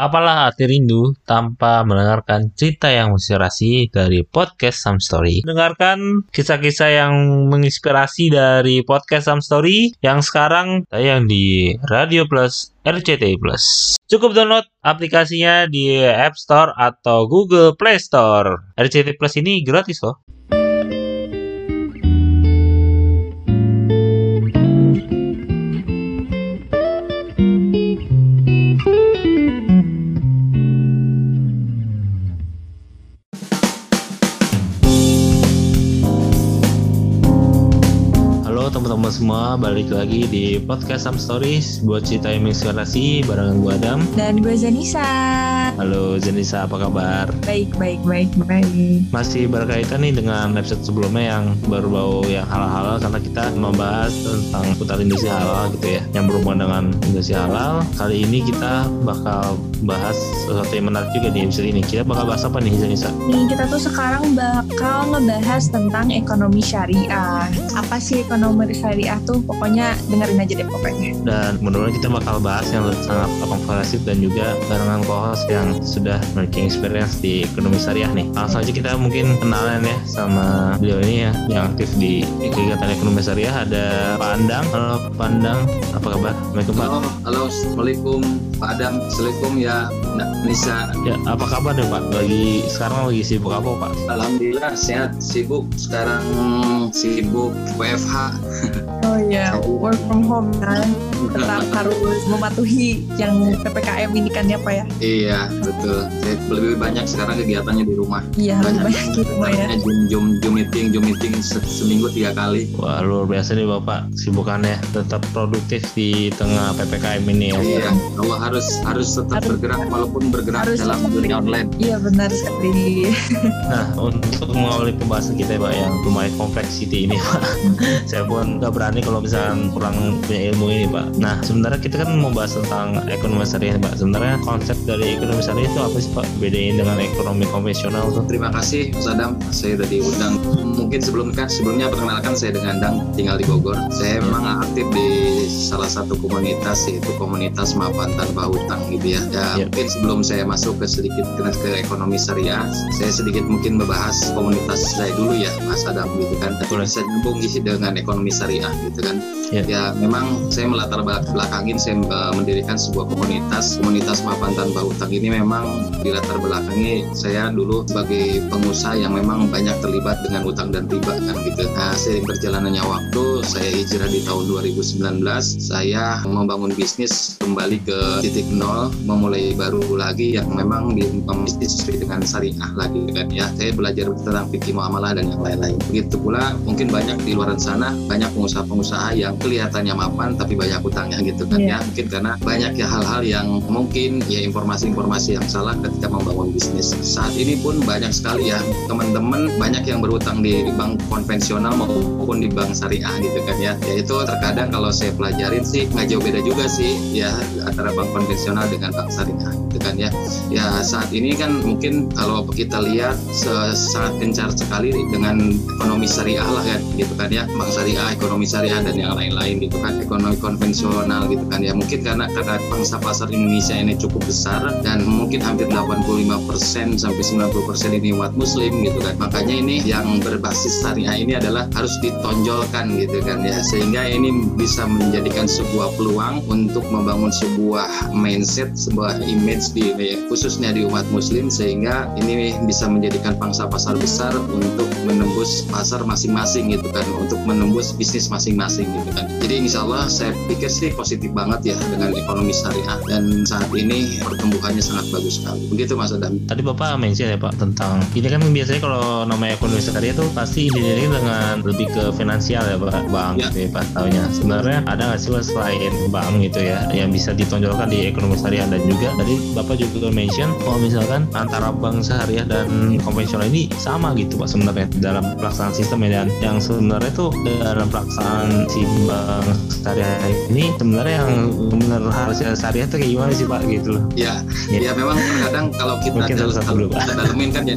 Apalah arti rindu tanpa mendengarkan cerita yang menginspirasi dari podcast Some Story. Dengarkan kisah-kisah yang menginspirasi dari podcast Some Story yang sekarang tayang di Radio Plus RCTI Plus. Cukup download aplikasinya di App Store atau Google Play Store. RCTI Plus ini gratis loh. Semua, balik lagi di podcast Some Stories buat cerita yang menginspirasi barengan gue Adam. Dan gue Zanisa. Halo Zenisa, apa kabar? Baik, baik, baik, baik. Masih berkaitan nih dengan episode sebelumnya yang baru yang halal-halal karena kita membahas tentang putar industri halal gitu ya yang berhubungan dengan industri halal. Kali ini kita bakal bahas sesuatu yang menarik juga di episode ini. Kita bakal bahas apa nih Zenisa? Nih, kita tuh sekarang bakal ngebahas tentang ekonomi syariah. Apa sih ekonomi syariah tuh? Pokoknya dengerin aja deh pokoknya. Dan menurut kita bakal bahas yang sangat komprehensif dan juga barengan co-host yang sudah memiliki experience di ekonomi syariah nih. Langsung aja kita mungkin kenalan ya sama beliau ini ya yang aktif di kegiatan ekonomi syariah ada Pak Andang. Halo Pak Andang, apa kabar? Halo, halo, assalamualaikum Pak Adam, assalamualaikum ya Nak Nisa. Ya, apa kabar deh Pak? Lagi sekarang lagi sibuk apa Pak? Alhamdulillah sehat, sibuk sekarang sibuk WFH. Oh iya, work from home kan. Tetap harus mematuhi yang PPKM ini kan ya Pak ya? Iya, betul. Saya lebih banyak sekarang kegiatannya di rumah. Iya, lebih Banyak. banyak gitu Pak ya. Zoom, Zoom, Zoom meeting, Zoom meeting se- seminggu tiga kali. Wah luar biasa nih Bapak sibukannya tetap produktif di tengah PPKM ini ya. Iya, Allah harus harus tetap Harus- bergerak walaupun bergerak harus dalam dunia online. Iya benar sekali. Nah, untuk mengawali pembahasan kita ya Pak yang lumayan complexity ini Pak. Saya pun nggak berani kalau misalkan kurang punya ilmu ini Pak. Nah, sebenarnya kita kan mau bahas tentang ekonomi syariah Pak. Sebenarnya konsep dari ekonomi syariah itu apa sih Pak? Bedain dengan ekonomi konvensional tuh. Terima kasih Mas Adam, saya sudah diundang. Mungkin sebelumnya sebelumnya perkenalkan saya dengan Dang, tinggal di Bogor. Saya memang aktif di salah satu komunitas yaitu komunitas maafan tanpa hutang gitu ya. Ya Ya. mungkin sebelum saya masuk ke sedikit ke, ke ekonomi syariah, saya sedikit mungkin membahas komunitas saya dulu ya Mas Adam gitu kan. Tapi Boleh. bisa nyambung gitu dengan ekonomi syariah gitu kan. Ya. Ya memang saya melatar belak- belakangin saya eh, mendirikan sebuah komunitas komunitas maafan tanpa hutang ini memang di latar belakangi saya dulu sebagai pengusaha yang memang banyak terlibat dengan utang dan riba kan gitu. Nah seiring berjalannya waktu saya hijrah di tahun 2019 saya membangun bisnis kembali ke titik nol memulai baru lagi yang memang di bisnis sesuai dengan syariah lagi kan ya. Saya belajar tentang fikih muamalah dan yang lain-lain. Begitu pula mungkin banyak di luar sana banyak pengusaha-pengusaha yang kelihatannya mapan tapi banyak utangnya gitu kan Iya. ya mungkin karena banyak ya hal-hal yang mungkin ya informasi-informasi yang salah ketika membangun bisnis saat ini pun banyak sekali ya teman-teman banyak yang berutang di bank konvensional maupun di bank syariah gitu kan ya yaitu terkadang kalau saya pelajarin sih nggak jauh beda juga sih ya antara bank konvensional dengan bank syariah gitu kan ya. Ya saat ini kan mungkin kalau kita lihat sangat gencar sekali dengan ekonomi syariah lah kan gitu kan ya. Bank syariah ekonomi syariah dan yang lain-lain gitu kan. Ekonomi konvensional gitu kan ya. Mungkin karena karena pangsa pasar Indonesia ini cukup besar dan mungkin hampir 85% sampai 90% ini umat muslim gitu kan. Makanya ini yang berbasis syariah ini adalah harus ditonjolkan gitu kan ya. Sehingga ini bisa menjadikan sebuah peluang untuk membangun sebuah mindset sebuah image di khususnya di umat muslim sehingga ini bisa menjadikan pangsa pasar besar untuk menembus pasar masing-masing gitu kan untuk menembus bisnis masing-masing gitu kan jadi insya Allah saya pikir sih positif banget ya dengan ekonomi syariah dan saat ini pertumbuhannya sangat bagus sekali begitu Mas Adam Tadi Bapak mention ya Pak tentang ini kan biasanya kalau namanya ekonomi syariah tuh pasti identik dengan lebih ke finansial ya Pak, bank Ya. gitu ya Pak taunya. Sebenarnya ada nggak sih selain bank gitu ya yang bisa ditonjolkan di ekonomi syariah dan juga tadi Bapak juga mention kalau misalkan antara bank syariah dan konvensional ini sama gitu Pak sebenarnya dalam pelaksanaan sistemnya dan yang sebenarnya tuh dalam pelaksanaan si bank syariah ini sebenarnya yang benar harusnya syariah tuh kayak gimana sih Pak gitu loh. ya Ya. ya memang terkadang kalau kita Mungkin dalam, kalau dulu, kita dalemin kan ya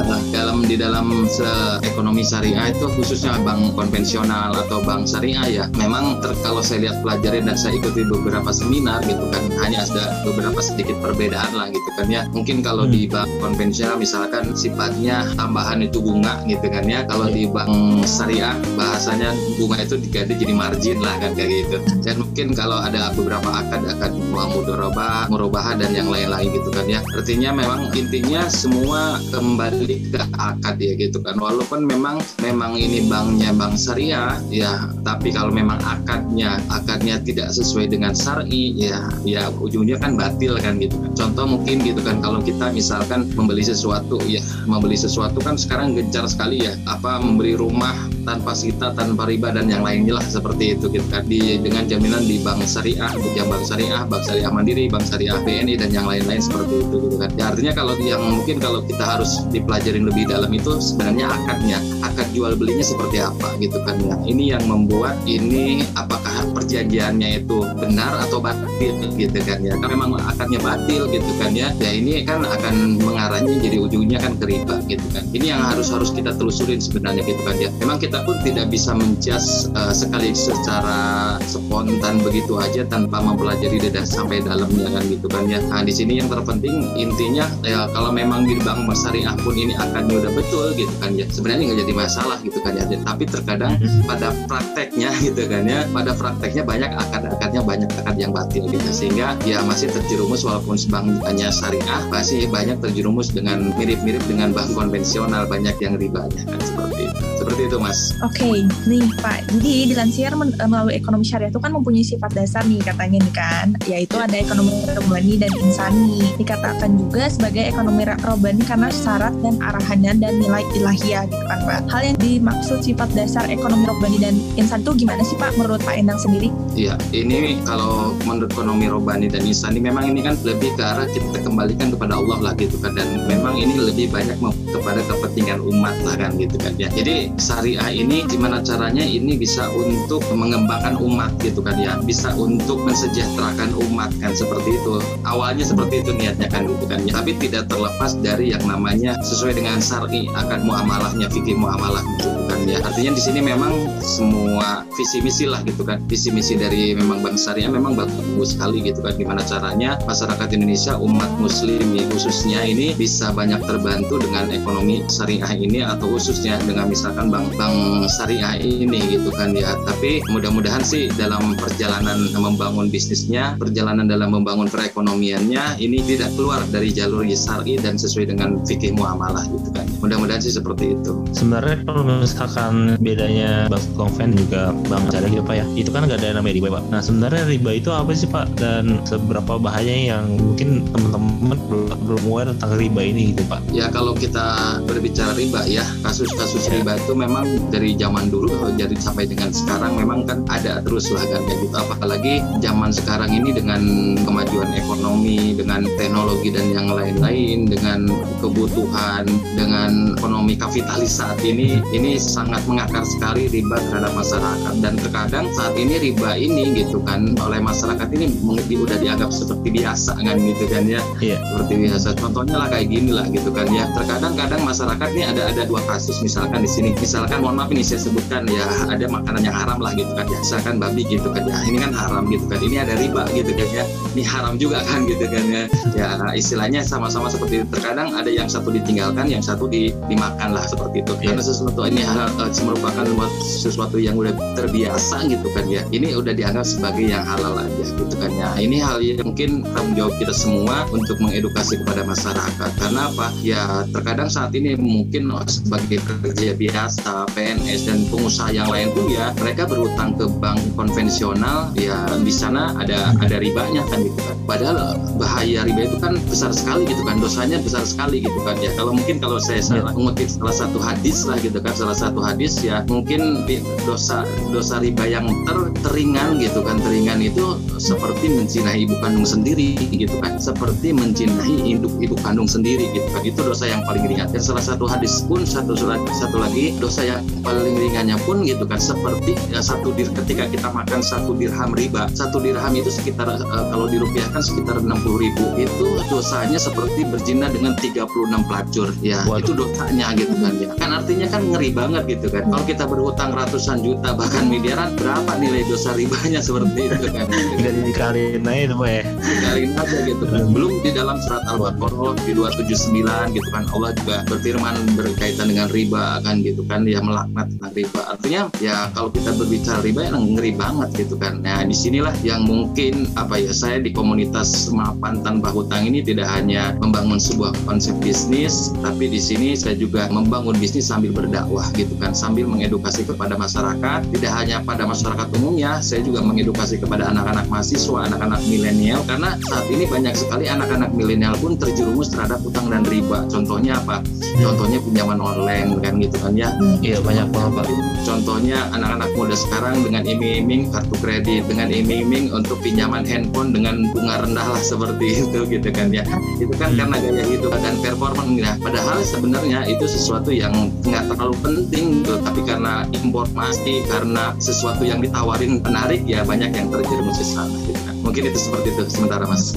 uh, dalam di dalam se- ekonomi syariah itu khususnya bank konvensional atau bank syariah ya memang ter- kalau saya lihat pelajari dan saya ikuti beberapa seminar gitu kan hanya ada beberapa sedikit perbedaan lah gitu kan ya. Mungkin kalau hmm. di bank konvensional misalkan sifatnya tambahan itu bunga gitu kan ya. Kalau yeah. di bank syariah bahasanya bunga itu diganti jadi margin lah kan kayak gitu. Dan mungkin kalau ada beberapa akad akad mudoroba murabah dan yang lain-lain gitu kan ya. Artinya memang intinya semua kembali ke akad ya gitu kan. Walaupun memang memang ini banknya bank syariah ya tapi kalau memang akadnya akadnya tidak sesuai dengan syari ya ya ujungnya kan batil kan gitu contoh mungkin gitu kan kalau kita misalkan membeli sesuatu ya membeli sesuatu kan sekarang gencar sekali ya apa membeli rumah tanpa sita tanpa riba dan yang lainnya lah seperti itu gitu kan. Di dengan jaminan di bank syariah di bank syariah bank syariah mandiri bank syariah BNI dan yang lain-lain seperti itu gitu kan. Ya, artinya kalau yang mungkin kalau kita harus dipelajarin lebih dalam itu sebenarnya akadnya akad jual belinya seperti apa gitu kan. Ya ini yang membuat ini apakah perjanjiannya itu benar atau batil gitu kan ya. Kalau memang akadnya batil gitu kan ya. Ya ini kan akan mengarahnya jadi ujungnya kan ke riba gitu kan. Ini yang harus harus kita telusurin sebenarnya gitu kan ya. Memang kita kita pun tidak bisa menjas uh, sekali secara spontan begitu aja tanpa mempelajari dari sampai dalamnya kan gitu kan ya. Nah di sini yang terpenting intinya ya kalau memang di bank syariah pun ini akan udah betul gitu kan ya. Sebenarnya nggak jadi masalah gitu kan ya. Tapi terkadang mm-hmm. pada prakteknya gitu kan ya, pada prakteknya banyak akad-akadnya banyak akad yang batil gitu sehingga ya masih terjerumus walaupun banknya syariah masih banyak terjerumus dengan mirip-mirip dengan bank konvensional banyak yang ribanya kan seperti itu. Seperti itu Mas. Oke, okay, nih Pak. Jadi dilansir eh, melalui ekonomi syariah itu kan mempunyai sifat dasar nih katanya nih kan, yaitu ada ekonomi robani dan insani. Dikatakan juga sebagai ekonomi robani karena syarat dan arahannya dan nilai ilahiyah gitu kan Pak. Hal yang dimaksud sifat dasar ekonomi robani dan insan itu gimana sih Pak menurut Pak Endang sendiri? Iya, ini kalau menurut ekonomi robani dan insani memang ini kan lebih ke arah kita kembalikan kepada Allah lah gitu kan dan memang ini lebih banyak kepada kepentingan umat lah kan gitu kan ya. Jadi syariah ini gimana caranya ini bisa untuk mengembangkan umat gitu kan ya. Bisa untuk mensejahterakan umat kan seperti itu. Awalnya seperti itu niatnya kan gitu kan ya. Tapi tidak terlepas dari yang namanya sesuai dengan syari akan muamalahnya fikih muamalah gitu kan ya. Artinya di sini memang semua visi misi lah gitu kan. Visi misi dari memang bank syariah memang bagus sekali gitu kan. Gimana caranya masyarakat Indonesia umat muslim ya, khususnya ini bisa banyak terbantu dengan ekonomi syariah ini atau khususnya dengan misalkan bank-bank syariah ini gitu kan ya. Tapi mudah-mudahan sih dalam perjalanan membangun bisnisnya perjalanan dalam membangun perekonomiannya ini tidak keluar dari jalur syari dan sesuai dengan fikih muamalah gitu kan. Mudah-mudahan sih seperti itu. Sebenarnya kalau misalkan bedanya bank konven juga bank syariah gitu pak ya? Itu kan nggak ada namanya riba pak. Nah sebenarnya riba itu apa sih pak? Dan seberapa bahaya yang mungkin teman-teman belum aware tentang riba ini gitu pak? Ya kalau kita berbicara riba ya kasus-kasus riba itu memang dari zaman dulu jadi sampai dengan sekarang memang kan ada terus lah kan gitu apalagi zaman sekarang ini dengan kemajuan ekonomi dengan teknologi dan yang lain-lain dengan kebutuhan dengan ekonomi kapitalis saat ini ini sangat mengakar sekali riba terhadap masyarakat. Dan terkadang saat ini riba ini gitu kan oleh masyarakat ini udah dianggap seperti biasa kan gitu kan ya. Yeah. seperti biasa. Contohnya lah kayak gini lah gitu kan ya. Terkadang kadang masyarakat ini ada ada dua kasus misalkan di sini. Misalkan mohon maaf ini saya sebutkan ya ada makanan yang haram lah gitu kan. Ya misalkan babi gitu kan. Ya ini kan haram gitu kan. Ini ada riba gitu kan ya. Ini haram juga kan gitu kan ya. Ya istilahnya sama-sama seperti itu. Terkadang ada yang satu ditinggalkan yang satu di, dimakan lah seperti itu. Yeah. karena sesuatu ini hal, uh, merupakan sesuatu yang udah terbiasa gitu kan ya. Ini udah dianggap sebagai yang halal aja gitu kan ya. Ini hal yang mungkin tanggung jawab kita semua untuk mengedukasi kepada masyarakat. Karena apa? Ya terkadang saat ini mungkin sebagai kerja biasa PNS dan pengusaha yang lain pun ya mereka berutang ke bank konvensional ya di sana ada ada ribanya kan gitu kan. Padahal bahaya riba itu kan besar sekali gitu kan dosanya besar sekali gitu kan ya. Kalau mungkin kalau saya salah mengutip salah satu hadis lah gitu kan salah satu hadis ya mungkin dosa dosa riba yang ter, teringan gitu kan. Teringan itu seperti mencinahi ibu kandung sendiri gitu kan. Seperti mencinahi induk ibu kandung sendiri gitu kan. Itu dosa yang paling ringan. Dan salah satu hadis pun satu satu lagi dosa yang paling ringannya pun gitu kan seperti ya, satu dir ketika kita makan satu dirham riba satu dirham itu sekitar uh, kalau dirupiahkan sekitar 60 ribu itu dosanya seperti berzina dengan 36 pelacur. Ya Waduh. itu dosanya gitu kan ya. Kan artinya kan ngeri banget gitu kan. Kalau kita berhutang ratusan juta bahkan miliaran berapa nilai dosa ribanya seperti itu kan? Jadi dikaliin aja itu ya tinggalin aja gitu kan. Belum di dalam surat al-baqarah di 279 gitu kan. Allah juga berfirman berkaitan dengan riba kan gitu kan. Dia melaknat tentang riba. Artinya ya kalau kita berbicara riba yang ngeri banget gitu kan. Nah di sinilah yang mungkin apa ya saya di komunitas mapan tanpa hutang ini tidak hanya membangun sebuah konsep bisnis tapi di sini saya juga membangun bisnis sambil berdakwah gitu kan. Sambil mengedukasi kepada masyarakat. Tidak hanya pada masyarakat umumnya saya juga mengedukasi kepada anak-anak mahasiswa anak-anak milenial karena saat ini banyak sekali anak-anak milenial pun terjerumus terhadap utang dan riba. Contohnya apa? Contohnya pinjaman online kan gitu kan ya? Iya banyak banget contohnya anak-anak muda sekarang dengan iming-iming kartu kredit dengan iming-iming untuk pinjaman handphone dengan bunga rendah lah seperti itu gitu kan ya. Itu kan karena gaya hidup dan performa ya. Padahal sebenarnya itu sesuatu yang nggak terlalu penting gitu. Tapi karena informasi karena sesuatu yang ditawarin menarik ya banyak yang terjerumus di sana gitu kan mungkin itu seperti itu sementara mas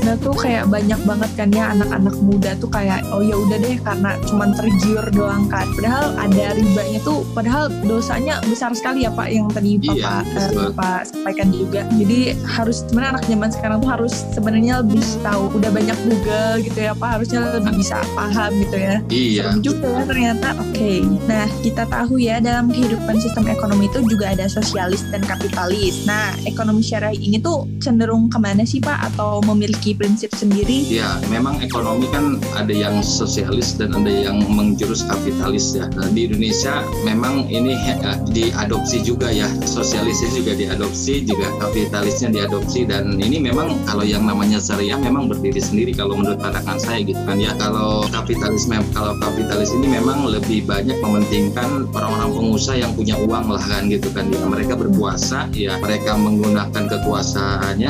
Nah tuh kayak banyak banget kan ya anak-anak muda tuh kayak oh ya udah deh karena cuman tergiur doang kan padahal ada ribanya tuh padahal dosanya besar sekali ya pak yang tadi Iya, bapak eh, betul. bapak sampaikan juga jadi harus sebenarnya anak zaman sekarang tuh harus sebenarnya lebih tahu udah banyak Google gitu ya pak harusnya lebih bisa paham gitu ya iya Serem juga ya ternyata. Oke. Nah, kita tahu ya dalam kehidupan sistem ekonomi itu juga ada sosialis dan kapitalis. Nah, ekonomi syariah ini tuh cenderung ke mana sih Pak? Atau memiliki prinsip sendiri? Ya, memang ekonomi kan ada yang sosialis dan ada yang menjurus kapitalis ya. Nah, di Indonesia memang ini eh, diadopsi juga ya, sosialisnya juga diadopsi, juga kapitalisnya diadopsi dan ini memang kalau yang namanya syariah memang berdiri sendiri kalau menurut pandangan saya gitu kan ya. Kalau kapitalisme kalau kapitalis ini memang lebih banyak mementingkan orang-orang pengusaha yang punya uang lah kan gitu kan ya. Mereka berkuasa ya, mereka menggunakan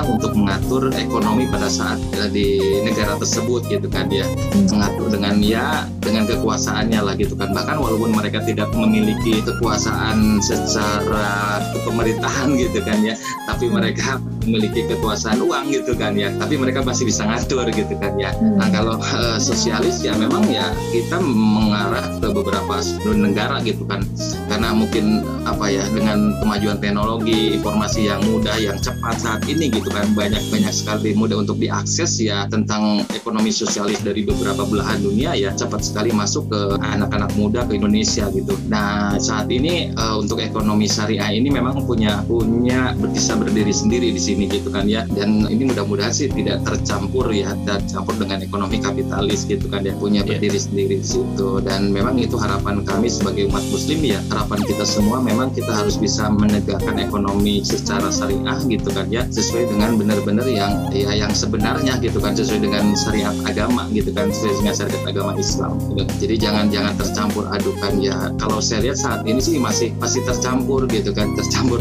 untuk mengatur ekonomi pada saat eh, di negara tersebut gitu kan ya. Mengatur dengan ya dengan kekuasaannya lah gitu kan. Bahkan walaupun mereka tidak memiliki kekuasaan secara pemerintahan gitu kan ya tapi mereka memiliki kekuasaan uang gitu kan ya. Tapi mereka masih bisa ngatur gitu kan ya. Nah kalau eh, sosialis ya memang ya kita mengarah ke beberapa negara gitu kan. Karena mungkin apa ya dengan kemajuan teknologi informasi yang mudah yang cepat saat ini gitu kan banyak banyak sekali mudah untuk diakses ya tentang ekonomi sosialis dari beberapa belahan dunia ya cepat sekali masuk ke anak-anak muda ke Indonesia gitu. Nah saat ini eh, untuk ekonomi syariah ini memang punya punya bisa berdiri sendiri di sini gitu kan ya dan ini mudah-mudahan sih tidak tercampur ya tercampur dengan ekonomi kapitalis gitu kan ya punya Iya. berdiri sendiri di situ dan memang itu harapan kami sebagai umat muslim ya harapan kita semua memang kita harus bisa menegakkan ekonomi secara syariah gitu kan ya sesuai dengan benar-benar yang ya yang sebenarnya gitu kan sesuai dengan syariat agama gitu kan sesuai dengan syariat agama Islam gitu. jadi jangan jangan tercampur adukan ya kalau saya lihat saat ini sih masih masih tercampur gitu kan tercampur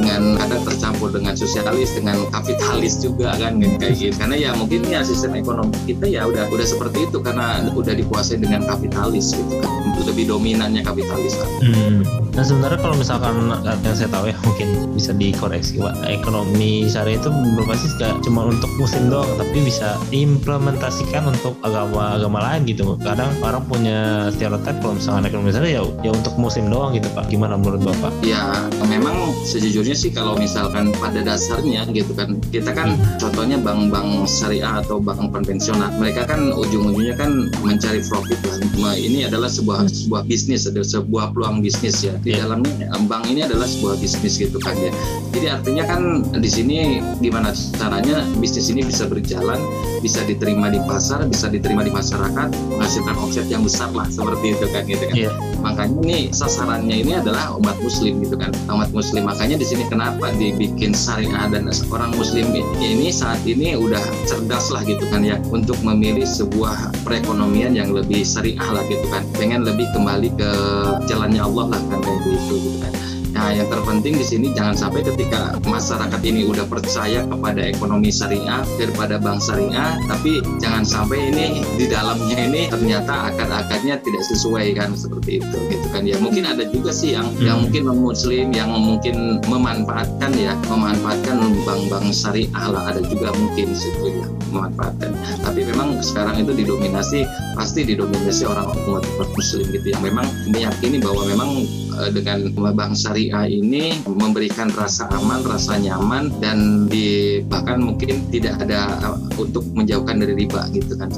dengan kadang tercampur dengan sosialis dengan kapitalis juga kan kan, kayak gitu karena ya mungkin ya sistem ekonomi kita ya udah udah seperti itu karena udah dikuasai dengan kapitalis gitu kan lebih dominannya kapitalis kan. Hmm. Nah sebenarnya kalau misalkan yang saya tahu ya mungkin bisa dikoreksi pak ekonomi syariah itu berbasis gak cuma untuk muslim doang tapi bisa diimplementasikan untuk agama-agama lain gitu kadang orang punya stereotip kalau misalkan ekonomi syariah ya, ya untuk muslim doang gitu pak. Gimana menurut bapak? Ya memang sejujurnya sih kalau misalkan pada dasarnya gitu kan kita kan contohnya bank-bank syariah atau bank konvensional mereka kan ujung-ujungnya kan mencari profit lah. Nah, Ini adalah sebuah sebuah bisnis ada sebuah peluang bisnis ya di Iya. dalamnya eh, bank ini adalah sebuah bisnis gitu kan ya. Jadi artinya kan di sini gimana caranya bisnis ini bisa berjalan bisa diterima di pasar bisa diterima di masyarakat menghasilkan omset yang besar lah seperti itu kan gitu kan Iya. Makanya ini sasarannya ini adalah umat muslim gitu kan. Umat muslim makanya di sini kenapa dibikin syariah dan orang muslim ini saat ini udah cerdas lah gitu kan ya untuk memilih sebuah perekonomian yang lebih syariah lah gitu kan. Pengen lebih kembali ke jalannya Allah lah kan kayak gitu gitu kan Nah, yang terpenting di sini jangan sampai ketika masyarakat ini udah percaya kepada ekonomi syariah daripada bank syariah, tapi jangan sampai ini di dalamnya ini ternyata akad-akadnya tidak sesuai kan seperti itu gitu kan ya. Mungkin ada juga sih yang yang mungkin muslim yang mungkin memanfaatkan ya, memanfaatkan bank-bank syariah lah ada juga mungkin situ ya memanfaatkan. Tapi memang sekarang itu didominasi pasti didominasi orang umat muslim gitu yang memang meyakini bahwa memang dengan bank syariah ini memberikan rasa aman, rasa nyaman dan di bahkan mungkin tidak ada uh, untuk menjauhkan dari riba gitu kan.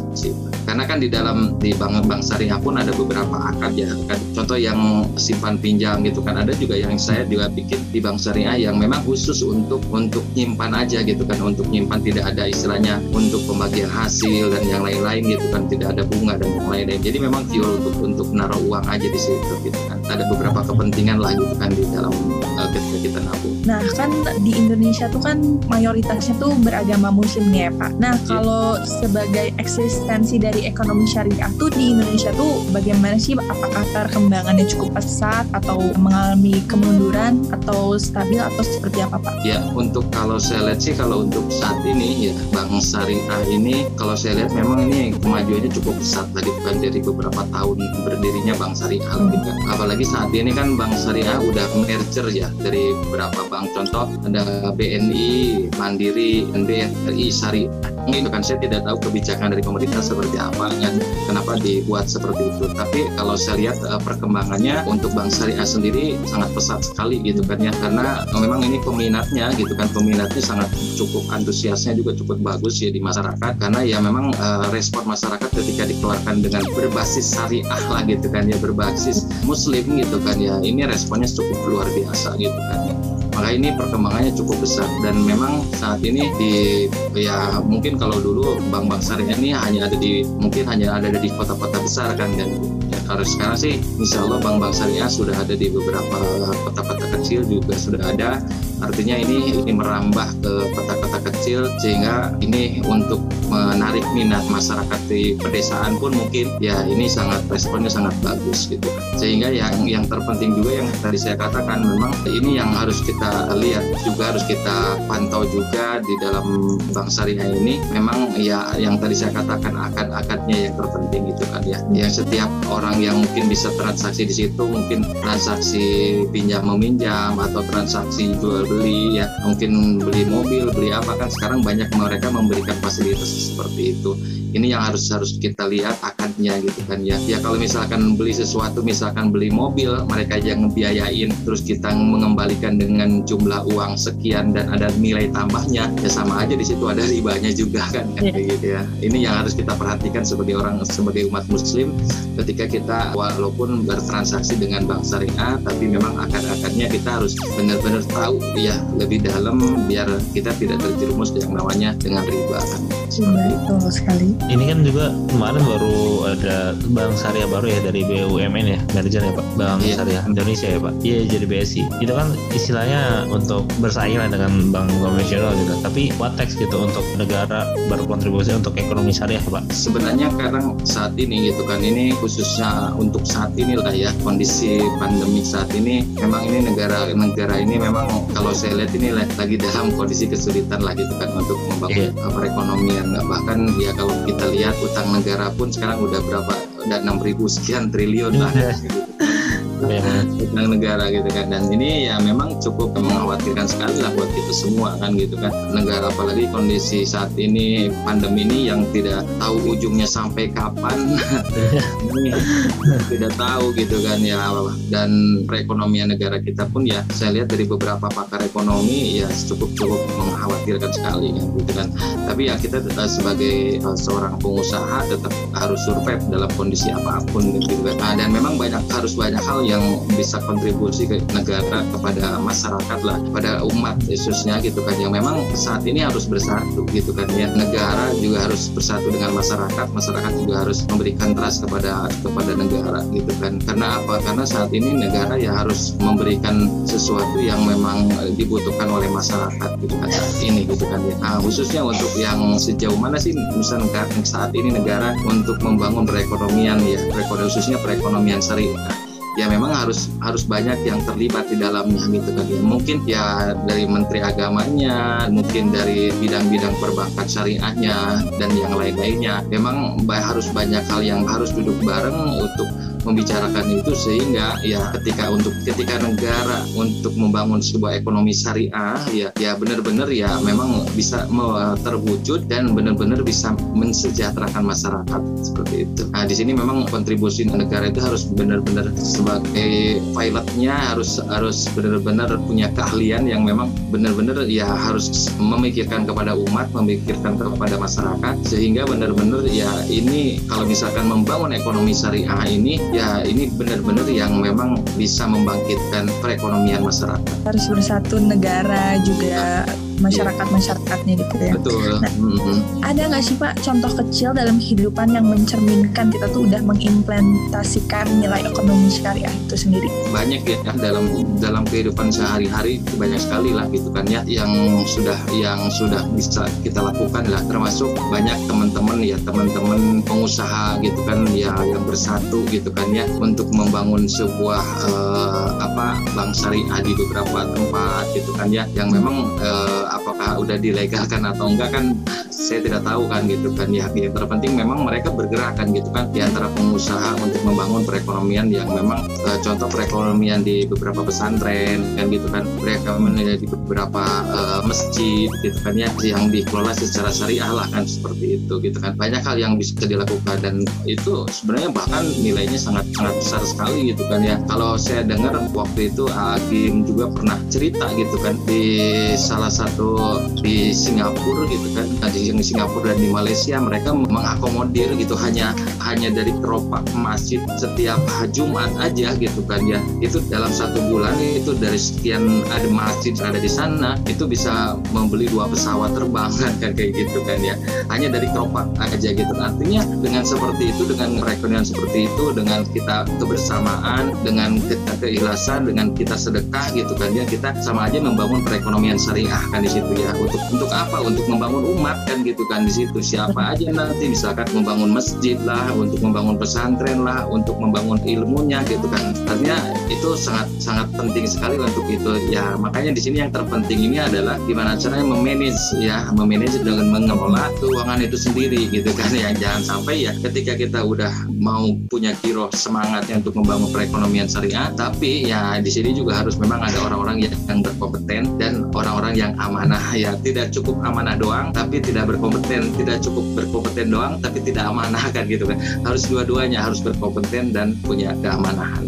Karena kan di dalam di bank bank syariah pun ada beberapa akad ya kan. Contoh yang simpan pinjam gitu kan ada juga yang saya juga bikin di bank syariah yang memang khusus untuk untuk nyimpan aja gitu kan untuk nyimpan tidak ada istilahnya untuk pembagian hasil dan yang lain-lain gitu kan tidak ada bunga dan yang lain-lain. Jadi memang fuel untuk untuk naruh uang aja di situ gitu kan. Ada beberapa kepentingan lah gitu kan di dalam uh, ketika kita nabung. Nah kan di Indonesia tuh kan mayoritasnya tuh beragama muslim nih ya Pak. Nah iya. kalau sebagai eksistensi dari ekonomi syariah tuh di Indonesia tuh bagaimana sih? Apakah perkembangannya cukup pesat atau mengalami kemunduran atau stabil atau seperti apa Pak? Ya untuk kalau saya lihat sih kalau untuk saat ini ya Bank Syariah ini kalau saya lihat memang ini kemajuannya cukup pesat tadi bukan dari beberapa tahun berdirinya Bank Syariah gitu. Apalagi saat ini kan Bank Syariah udah merger ya dari beberapa bank. Contoh ada BNI, Mandiri, NBRI, Syariah itu kan saya tidak tahu kebijakan dari pemerintah seperti apa kan kenapa dibuat seperti itu. Tapi kalau saya lihat uh, perkembangannya untuk bank syariah sendiri sangat pesat sekali gitu kan ya karena memang ini peminatnya gitu kan peminatnya sangat cukup antusiasnya juga cukup bagus ya di masyarakat karena ya memang uh, respon masyarakat ketika dikeluarkan dengan berbasis syariah lah gitu kan ya berbasis muslim gitu kan ya ini responnya cukup luar biasa gitu kan ya maka ini perkembangannya cukup besar. Dan memang saat ini di ya mungkin kalau dulu bank-bank syariah ini hanya ada di mungkin hanya ada di kota-kota besar kan dan harus sekarang sih insya Allah bank-bank syariah sudah ada di beberapa kota-kota kecil juga sudah ada. Artinya ini ini merambah ke kota-kota kecil sehingga ini untuk menarik minat masyarakat di pedesaan pun mungkin ya ini sangat responnya sangat bagus gitu. Sehingga yang yang terpenting juga yang tadi saya katakan memang ini yang harus kita lihat juga harus kita pantau juga di dalam bank syariah ini. Memang ya yang tadi saya katakan akad-akadnya yang terpenting itu kan ya. Yang setiap orang yang mungkin bisa transaksi di situ mungkin transaksi pinjam meminjam atau transaksi jual beli ya mungkin beli mobil beli apa kan sekarang banyak mereka memberikan fasilitas seperti itu ini yang harus harus kita lihat akadnya gitu kan ya. Ya kalau misalkan beli sesuatu misalkan beli mobil mereka yang ngebiayain terus kita mengembalikan dengan jumlah uang sekian dan ada nilai tambahnya ya sama aja di situ ada ribanya juga kan yeah. kayak gitu ya. Ini yang harus kita perhatikan sebagai orang sebagai umat muslim ketika kita walaupun bertransaksi dengan bank syariah tapi memang akad-akadnya kita harus benar-benar tahu ya lebih dalam biar kita tidak terjerumus yang namanya dengan riba kan itu sekali. Ini kan juga kemarin baru ada bank syariah baru ya dari BUMN ya manajer ya Pak? Bank yeah. Syariah Indonesia ya Pak? Iya jadi BSI itu kan istilahnya untuk bersaing dengan bank konvensional gitu. Tapi what tax gitu untuk negara berkontribusi untuk ekonomi syariah Pak? Sebenarnya sekarang saat ini gitu kan ini khususnya untuk saat ini lah ya kondisi pandemi saat ini memang ini negara negara ini memang kalau saya lihat ini lagi dalam kondisi kesulitan lah gitu kan untuk membangun yeah. perekonomian bahkan ya kalau kita lihat utang negara pun sekarang udah berapa? Udah enam ribu sekian triliun lah. Gitu utang negara gitu kan. Dan ini ya memang cukup mengkhawatirkan sekali lah buat kita semua kan gitu kan. Negara apalagi kondisi saat ini pandemi ini yang tidak tahu ujungnya sampai kapan. Tidak tahu gitu kan ya. Dan perekonomian negara kita pun ya saya lihat dari beberapa pakar ekonomi ya cukup cukup mengkhawatirkan sekali kan gitu kan. Tapi ya kita tetap sebagai uh, seorang pengusaha tetap harus survive dalam kondisi apa pun gitu kan. Nah, dan memang banyak harus banyak hal yang bisa kontribusi ke negara kepada masyarakat lah pada umat khususnya gitu kan. Yang memang saat ini harus bersatu gitu kan ya. Negara juga harus bersatu dengan masyarakat masyarakat juga harus memberikan trust kepada kepada negara gitu kan. Karena apa? Karena saat ini negara ya harus memberikan sesuatu yang memang dibutuhkan oleh masyarakat gitu kan. Saat ini gitu kan ya. Nah, khususnya untuk yang sejauh mana sih misalnya saat ini negara untuk membangun perekonomian ya. Perekonomian khususnya perekonomian syariah ya memang harus harus banyak yang terlibat di dalamnya gitu kan ya. Mungkin ya dari menteri agamanya mungkin dari bidang-bidang perbankan syariahnya dan yang lain-lainnya. Memang harus banyak hal yang harus duduk bareng untuk membicarakan itu sehingga ya ketika untuk ketika negara untuk membangun sebuah ekonomi syariah ya ya benar-benar ya memang bisa terwujud dan benar-benar bisa mensejahterakan masyarakat seperti itu. Nah di sini memang kontribusi negara itu harus benar-benar sebagai pilotnya harus harus benar-benar punya keahlian yang memang benar-benar ya harus memikirkan kepada umat, memikirkan kepada masyarakat sehingga benar-benar ya ini kalau misalkan membangun ekonomi syariah ini ya ini benar-benar yang memang bisa membangkitkan perekonomian masyarakat. Harus bersatu negara juga masyarakat masyarakatnya gitu ya. Betul. Nah, mm-hmm. Ada nggak sih Pak contoh kecil dalam kehidupan yang mencerminkan kita tuh udah mengimplementasikan nilai ekonomi syariah itu sendiri? Banyak ya dalam dalam kehidupan sehari-hari banyak sekali lah gitu kan ya yang sudah yang sudah bisa kita lakukan lah termasuk banyak teman-teman ya teman-teman pengusaha gitu kan ya yang bersatu gitu kan ya untuk membangun sebuah uh, apa bank syariah di beberapa tempat gitu kan ya yang memang uh, apakah udah dilegalkan atau enggak kan saya tidak tahu kan gitu kan. Ya yang terpenting memang mereka bergerak kan gitu kan. Di antara pengusaha untuk membangun perekonomian yang memang uh, contoh perekonomian di beberapa pesantren kan gitu kan. Mereka di beberapa uh, masjid gitu kan ya yang dikelola secara syariah lah kan seperti itu gitu kan. Banyak hal yang bisa dilakukan dan itu sebenarnya bahkan nilainya sangat sangat besar sekali gitu kan ya. Kalau saya dengar waktu itu Agim juga pernah cerita gitu kan di salah satu di Singapura gitu kan. Di Singapura dan di Malaysia mereka mengakomodir gitu hanya hanya dari keropak masjid setiap Jumat aja gitu kan ya. Itu dalam satu bulan itu dari sekian ada masjid ada di sana itu bisa membeli dua pesawat terbang kan kayak gitu kan ya. Hanya dari keropak aja gitu. Artinya dengan seperti itu dengan perekonomian seperti itu dengan kita kebersamaan dengan kita keikhlasan dengan kita sedekah gitu kan ya kita sama aja membangun perekonomian syariah kan di situ ya untuk untuk apa? Untuk membangun umat kan gitu kan di situ. Siapa aja nanti misalkan membangun masjid lah untuk membangun pesantren lah untuk membangun ilmunya gitu kan. Artinya itu sangat sangat penting sekali untuk itu. Ya makanya di sini yang terpenting ini adalah gimana caranya memanage ya. Memanage dengan mengelola keuangan itu sendiri gitu kan. Ya jangan sampai ya ketika kita udah mau punya kiro semangatnya untuk membangun perekonomian syariah tapi ya di sini juga harus memang ada orang-orang yang, berkompeten dan orang-orang yang amanah. Ya tidak cukup amanah doang tapi tidak berkompeten tidak cukup berkompeten doang tapi tidak amanah kan gitu kan. Harus dua-duanya harus berkompeten dan punya keamanahan.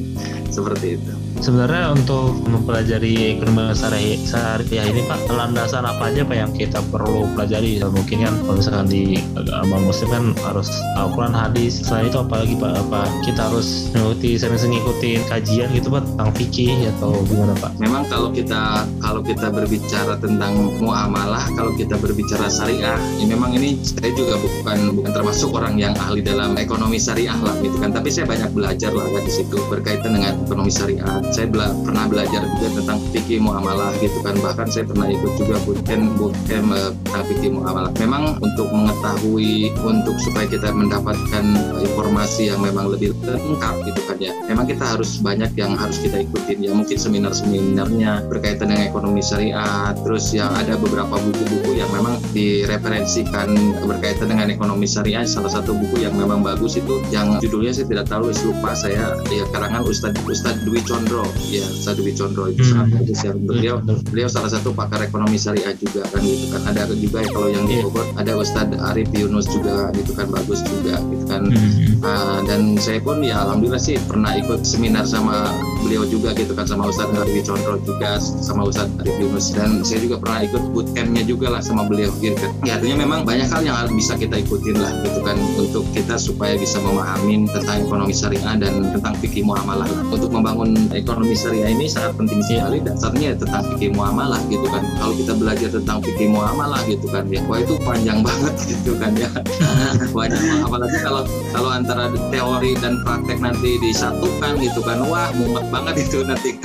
Seperti itu sebenarnya untuk mempelajari ekonomi syariah ini Pak landasan apa aja Pak yang kita perlu pelajari? Mungkin kan kalau misalkan di agama muslim kan harus Al-Quran hadis selain itu apalagi Pak? Apa kita harus mengikuti sering-sering ngikutin kajian gitu Pak tentang fikih atau gimana Pak? Memang kalau kita kalau kita berbicara tentang muamalah kalau kita berbicara syariah ya memang ini saya juga bukan bukan termasuk orang yang ahli dalam ekonomi syariah lah gitu kan. Tapi saya banyak belajar lah di situ berkaitan dengan ekonomi syariah saya bela pernah belajar juga tentang fikih muamalah gitu kan. Bahkan saya pernah ikut juga bootcamp bootcamp uh, tentang fikih muamalah. Memang untuk mengetahui untuk supaya kita mendapatkan informasi yang memang lebih lengkap gitu kan ya. Memang kita harus banyak yang harus kita ikutin ya. Mungkin seminar-seminarnya berkaitan dengan ekonomi syariah terus yang ada beberapa buku-buku yang memang direferensikan berkaitan dengan ekonomi syariah. Salah satu buku yang memang bagus itu yang judulnya saya tidak tahu lupa saya. Ya karangan Ustadz Ustadz Dwi Condro Condro. Ya Sadwi Condro itu hmm. sangat bagus ya beliau beliau salah satu pakar ekonomi syariah juga kan gitu kan. Ada juga ya kalau yang di iya. Bogor ada Ustadz Arif Yunus juga gitu kan bagus juga gitu kan. Hmm. uh, dan saya pun ya alhamdulillah sih pernah ikut seminar sama beliau juga gitu kan sama Ustadz Arif Condro juga sama Ustadz Arif Yunus. Dan saya juga pernah ikut bootcampnya juga lah sama beliau gitu kan. Ya artinya memang banyak hal yang harus bisa kita ikutin lah gitu kan untuk kita supaya bisa memahami tentang ekonomi syariah dan tentang fikih muamalah untuk membangun ekonomi syariah ini sangat penting sekali dasarnya tentang fikih muamalah gitu kan. Kalau kita belajar tentang fikih muamalah gitu kan ya. Wah itu panjang banget gitu kan ya. Banyak apalagi kalau kalau antara teori dan praktek nanti disatukan gitu kan. Wah mumet banget itu nanti.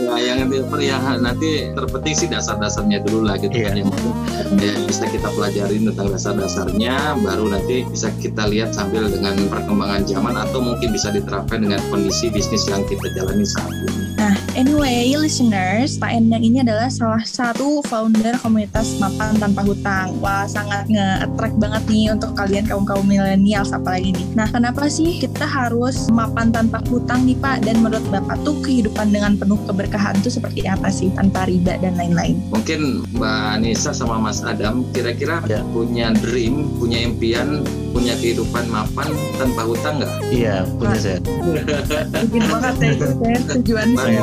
Ya yang ya nanti terpenting sih dasar-dasarnya dulu lah gitu kan iya. yang ya, bisa kita pelajari tentang dasar-dasarnya baru nanti bisa kita lihat sambil dengan perkembangan zaman atau mungkin bisa diterapkan dengan kondisi bisnis yang kita jalani saat ini. Nah, anyway, listeners, Pak Endang ini adalah salah satu founder komunitas Mapan Tanpa Hutang. Wah, sangat nge-attract banget nih untuk kalian kaum-kaum milenial apalagi nih. Nah, kenapa sih kita harus mapan tanpa hutang nih Pak? Dan menurut Bapak tuh kehidupan dengan penuh keberkahan itu seperti apa sih? Tanpa riba dan lain-lain. Mungkin Mbak Nisa sama Mas Adam kira-kira Ya. punya dream, punya impian, punya kehidupan mapan tanpa hutang nggak? Iya, punya saya. Mungkin banget ya itu saya tujuan Pasti,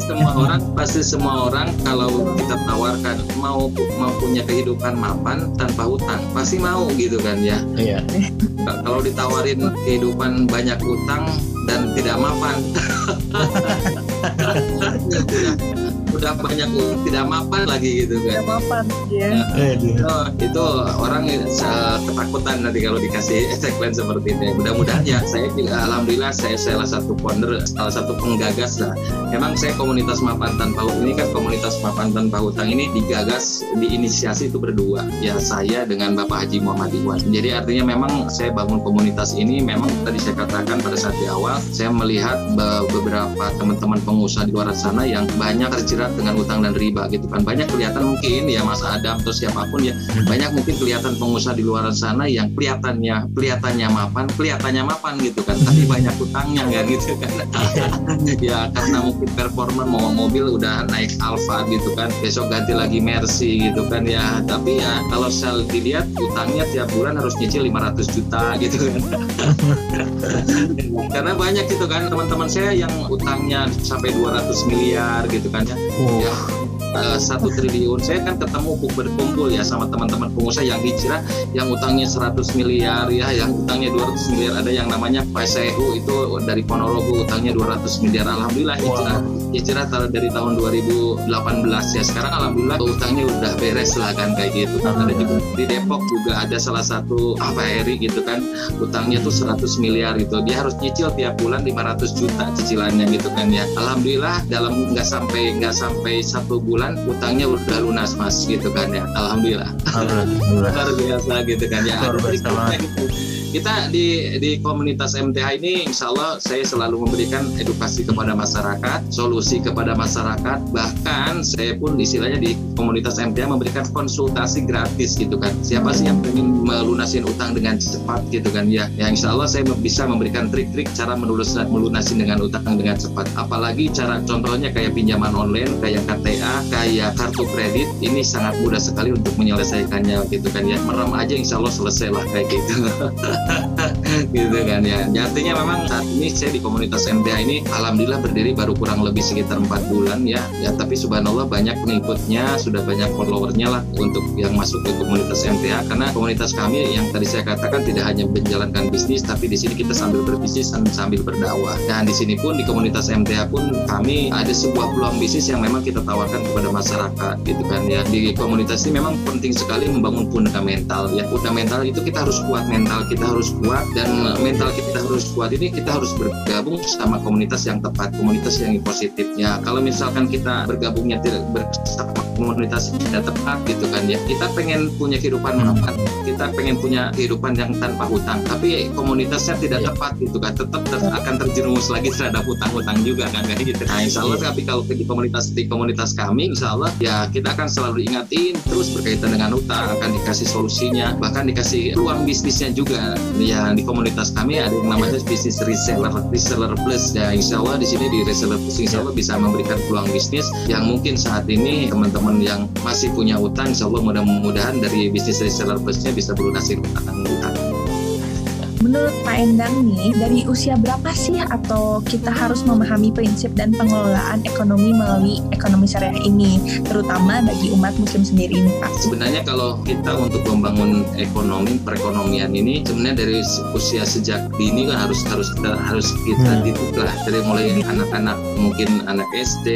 semua. orang pasti semua orang kalau kita tawarkan mau mau punya kehidupan mapan tanpa hutang pasti mau gitu kan ya Iya. kalau ditawarin kehidupan banyak utang dan tidak mapan udah, banyak tidak mapan lagi gitu kan Gak apa-apa ya. Eh, dia. itu, itu orang ketakutan nanti kalau dikasih tagline seperti ini. Mudah-mudahan ya saya juga alhamdulillah saya salah satu founder, salah satu penggagas lah. Memang saya komunitas mapan tanpa hutang ini kan komunitas mapan tanpa hutang ini digagas diinisiasi itu berdua. Ya saya dengan Bapak Haji Muhammad Iwan. Jadi artinya memang saya bangun komunitas ini memang tadi saya katakan pada saat di awal saya melihat be- beberapa teman-teman pengusaha di luar sana yang banyak terjerat dengan utang dan riba gitu kan. Banyak kelihatan mungkin ya Mas Adam atau siapa pun ya. Banyak mungkin kelihatan pengusaha di luar sana yang kelihatannya kelihatannya mapan kelihatannya mapan gitu kan. Tapi banyak utangnya kan gitu kan. Ya karena mungkin performa mau mobil udah naik Alfa gitu kan. Besok ganti lagi Mercy gitu kan ya. Tapi ya kalau saya dilihat utangnya tiap bulan harus nyicil 500 juta gitu kan. Karena banyak gitu kan teman-teman saya yang utangnya sampai 200 miliar gitu kan ya Wow. Eh, satu triliun. Saya kan ketemu berkumpul ya sama teman-teman pengusaha yang hijrah yang utangnya 100 miliar ya yang utangnya 200 miliar. Ada yang namanya Pak Sehu itu dari Ponorogo utangnya 200 miliar. Alhamdulillah hijrah hijrah tahun- dari tahun 2018 ya. Sekarang alhamdulillah utangnya udah beres lah kan kayak gitu. Kan ada juga di Depok juga ada salah satu apa Eri gitu kan. Utangnya tuh 100 miliar gitu. Dia harus nyicil tiap bulan 500 juta cicilannya gitu kan ya. Alhamdulillah dalam nggak sampai nggak sampai satu bulan utangnya udah lunas mas gitu kan ya alhamdulillah Alhamdulillah. luar biasa gitu kan ya Luar biasa. Kita di di komunitas MTH ini insya Allah saya selalu memberikan edukasi kepada masyarakat solusi kepada masyarakat. Bahkan saya pun istilahnya di komunitas MTH memberikan konsultasi gratis gitu kan. Siapa sih yang ingin melunasin utang dengan cepat gitu kan? Ya ya insya Allah saya bisa memberikan trik-trik cara melunasi melunasin dengan utang dengan cepat. Apalagi cara contohnya kayak pinjaman online kayak KTA kayak kartu kredit ini sangat mudah sekali untuk menyelesaikannya gitu kan ya. Merem aja insya Allah selesai lah kayak gitu gitu kan ya. Ya, Artinya memang saat ini saya di komunitas MTA ini alhamdulillah berdiri baru kurang lebih sekitar empat bulan ya. Ya tapi subhanallah banyak pengikutnya, sudah banyak followernya lah untuk yang masuk ke komunitas MTA karena komunitas kami yang tadi saya katakan tidak hanya menjalankan bisnis tapi di sini kita sambil berbisnis sambil berdakwah. Dan di sini pun di komunitas MTA pun kami ada sebuah peluang bisnis yang memang kita tawarkan kepada masyarakat gitu kan ya. Di komunitas ini memang penting sekali membangun fundamental ya. Fundamental itu kita harus kuat mental kita harus kuat dan mental kita harus kuat ini kita harus bergabung sama komunitas yang tepat komunitas yang positif ya kalau misalkan kita bergabungnya tidak bersama komunitas yang tidak tepat gitu kan ya kita pengen punya kehidupan mapan kita pengen punya kehidupan yang tanpa hutang. Tapi komunitasnya tidak Iya. tepat gitu kan tetap ter- akan terjerumus lagi terhadap hutang-hutang juga kan. Kayak gitu. Nah insya Allah tapi kalau di komunitas di komunitas kami insya Allah ya kita akan selalu diingatin terus berkaitan dengan hutang akan dikasih solusinya bahkan dikasih ruang bisnisnya juga ya di komunitas kami ada yang namanya bisnis reseller reseller plus. Ya insya Allah di sini di reseller plus insya Allah bisa memberikan peluang bisnis yang mungkin saat ini teman-teman yang masih punya utang insya Allah mudah-mudahan dari bisnis reseller plusnya bisa melunasi utang-utang Menurut Pak Endang nih, dari usia berapa sih atau kita harus memahami prinsip dan pengelolaan ekonomi melalui ekonomi syariah ini, terutama bagi umat muslim sendiri ini Pak? sebenarnya kalau kita untuk membangun ekonomi perekonomian ini sebenarnya dari usia sejak dini kan harus harus kita harus kita Hmm. didik lah. Dari mulai anak-anak mungkin anak SD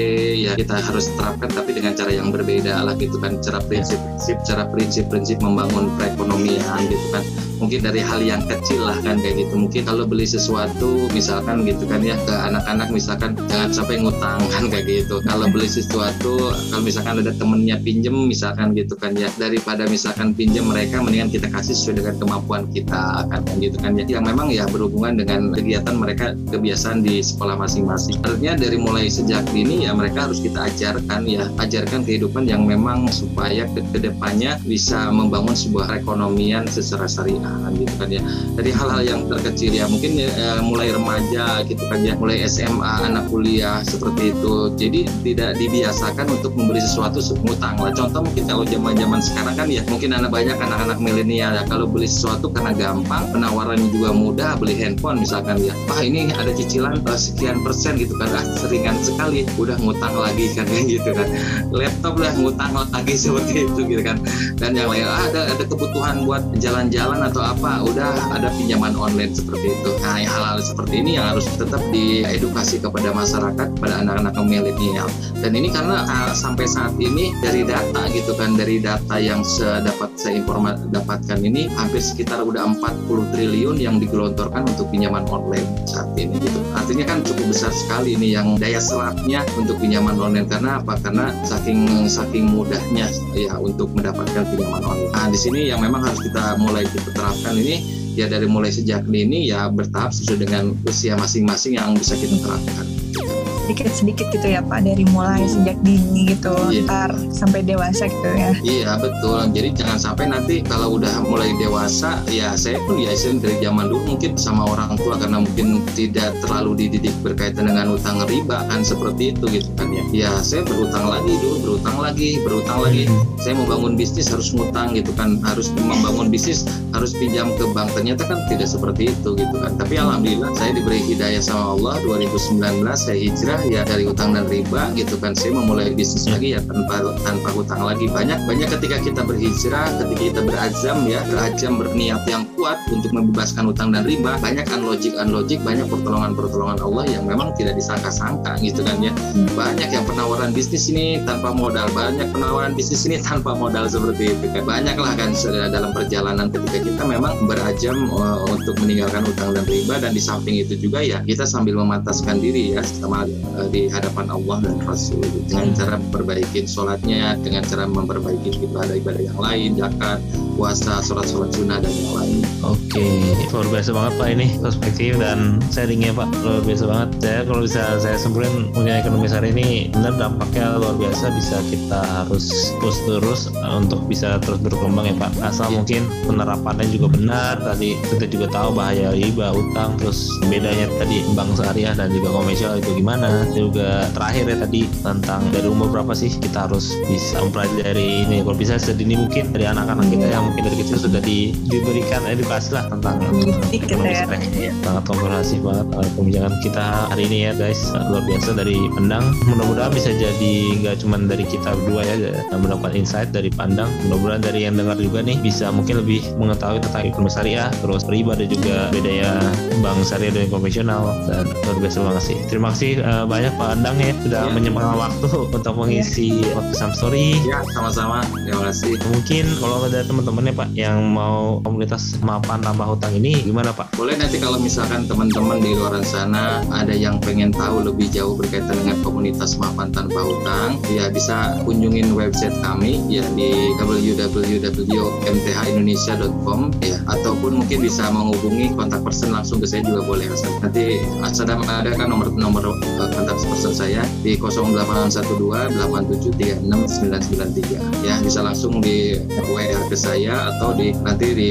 ya kita harus terapkan tapi dengan cara yang berbeda lah gitu kan. Cara prinsip-prinsip cara prinsip-prinsip membangun perekonomian gitu kan. Mungkin dari hal yang kecil lah kan kayak gitu. Mungkin kalau beli sesuatu misalkan gitu kan ya ke anak-anak misalkan jangan sampai ngutang kan kayak gitu. Kalau beli sesuatu kalau misalkan ada temennya pinjem misalkan gitu kan ya. Daripada misalkan pinjem mereka mendingan kita kasih sesuai dengan kemampuan kita akan kan gitu kan ya. Yang memang ya berhubungan dengan kegiatan mereka kebiasaan di sekolah masing-masing. Artinya dari mulai sejak dini ya mereka harus kita ajarkan ya. Ajarkan kehidupan yang memang supaya ke ke depannya bisa membangun sebuah perekonomian secara syariah gitu kan ya. Dari hal-hal yang terkecil ya. Mungkin ya, mulai remaja gitu kan ya mulai SMA anak kuliah seperti itu. Jadi tidak dibiasakan untuk membeli sesuatu ngutang lah. Contoh mungkin kalau zaman-zaman sekarang kan ya mungkin anak banyak anak-anak milenial ya. Kalau beli sesuatu karena gampang penawarannya juga mudah beli handphone misalkan ya. Wah ini ada cicilan uh, sekian persen gitu kan. Ah, seringan sekali. Udah ngutang lagi kan gitu kan. Laptop lah ngutang lagi seperti itu gitu kan. Dan yang lain ah, ada ada kebutuhan buat jalan-jalan atau apa. Udah ada pinjaman online seperti itu. Nah hal-hal seperti ini yang harus tetap diedukasi kepada masyarakat pada anak-anak milenial. Dan ini karena uh, sampai saat ini dari data gitu kan dari data yang sedapat saya informat dapatkan ini hampir sekitar udah 40 triliun yang digelontorkan untuk pinjaman online saat ini gitu. Artinya kan cukup besar sekali ini yang daya serapnya untuk pinjaman online. Karena apa? Karena saking saking mudahnya ya untuk mendapatkan pinjaman online. Nah di sini yang memang harus kita mulai kita terapkan ini ya dari mulai sejak dini ya bertahap sesuai dengan usia masing-masing yang bisa kita terapkan sedikit-sedikit gitu ya Pak dari mulai sejak dini gitu yeah. ntar sampai dewasa gitu ya. Iya betul. Jadi jangan sampai nanti kalau udah mulai dewasa ya saya pun ya saya dari zaman dulu mungkin sama orang tua karena mungkin tidak terlalu dididik berkaitan dengan utang riba kan seperti itu gitu kan ya. Ya saya berutang lagi dulu berutang lagi berutang lagi. Saya mau bangun bisnis harus ngutang gitu kan harus membangun bisnis harus pinjam ke bank. Ternyata kan tidak seperti itu gitu kan. Tapi alhamdulillah saya diberi hidayah sama Allah 2019 saya hijrah ya dari utang dan riba gitu kan. Saya memulai bisnis lagi ya tanpa tanpa hutang lagi. Banyak banyak ketika kita berhijrah ketika kita berazam ya berazam berniat yang kuat untuk membebaskan utang dan riba banyak unlogic unlogic banyak pertolongan pertolongan Allah yang memang tidak disangka-sangka gitu kan ya. Banyak yang penawaran bisnis ini tanpa modal banyak penawaran bisnis ini tanpa modal seperti itu kan. Banyak lah kan dalam perjalanan ketika kita memang berajam uh, untuk meninggalkan utang dan riba dan di samping itu juga ya kita sambil memantaskan diri ya sama uh, di hadapan Allah dan Rasul. Dengan cara memperbaiki sholatnya dengan cara memperbaiki ibadah-ibadah yang lain zakat puasa sholat-sholat sunnah dan yang lain. Oke. Luar biasa banget Pak ini perspektif dan sharingnya Pak. Luar biasa banget. Saya kalau bisa saya sempurna punya ekonomi hari ini benar dampaknya luar biasa. Bisa kita harus terus terus untuk bisa terus berkembang ya Pak. Asal mungkin penerapannya juga benar. Tadi kita juga tahu bahaya riba utang terus bedanya tadi bank syariah dan juga komersial itu gimana juga terakhir ya tadi tentang dari umur berapa sih kita harus bisa mempelajari ini. Kalau bisa sedini mungkin dari anak-anak kita yang mungkin dari kecil sudah di, diberikan edukasi lah tentang ekonomi ya. ya. sangat komprehensif banget uh, pembicaraan kita hari ini ya guys. Luar biasa dari pandang. Mudah-mudahan bisa jadi nggak cuma dari kita berdua ya mendapatkan insight dari pandang. Mudah-mudahan dari yang dengar juga nih bisa mungkin lebih mengetahui tentang ekonomi syariah terus riba dan juga bedanya bank syariah dan konvensional dan luar biasa banget sih terima kasih uh, banyak Pak Andang ya sudah ya. menyempatkan waktu untuk mengisi ya. podcast Story. Ya, sama-sama. Terima kasih. Mungkin kalau ada teman-teman ya Pak yang mau komunitas mapan tambah hutang ini gimana Pak? Boleh nanti kalau misalkan teman-teman di luar sana ada yang pengen tahu lebih jauh berkaitan dengan komunitas mapan tanpa hutang, ya bisa kunjungin website kami ya di www.mthindonesia.com ya ataupun mungkin bisa menghubungi kontak person langsung ke saya juga boleh Nanti ada ada kan nomor nomor uh, kontak person saya di 0812 8736993 ya bisa langsung di WA ke saya atau di nanti di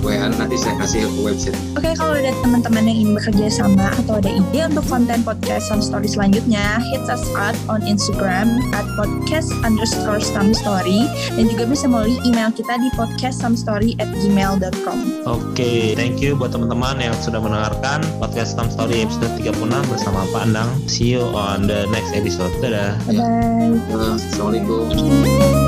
WA nanti saya kasih ke website. Oke kalau ada teman-teman yang ingin bekerja sama atau ada ide untuk konten podcast Some Story selanjutnya, hit us up on Instagram at podcast underscore some story dan juga bisa melalui email kita di podcast some story at gmail.com. Oke, okay, thank you buat teman-teman yang sudah mendengarkan podcast Some Story episode 36 bersama Pak Andang. See you on the next episode. Dadah. Bye. Assalamualaikum.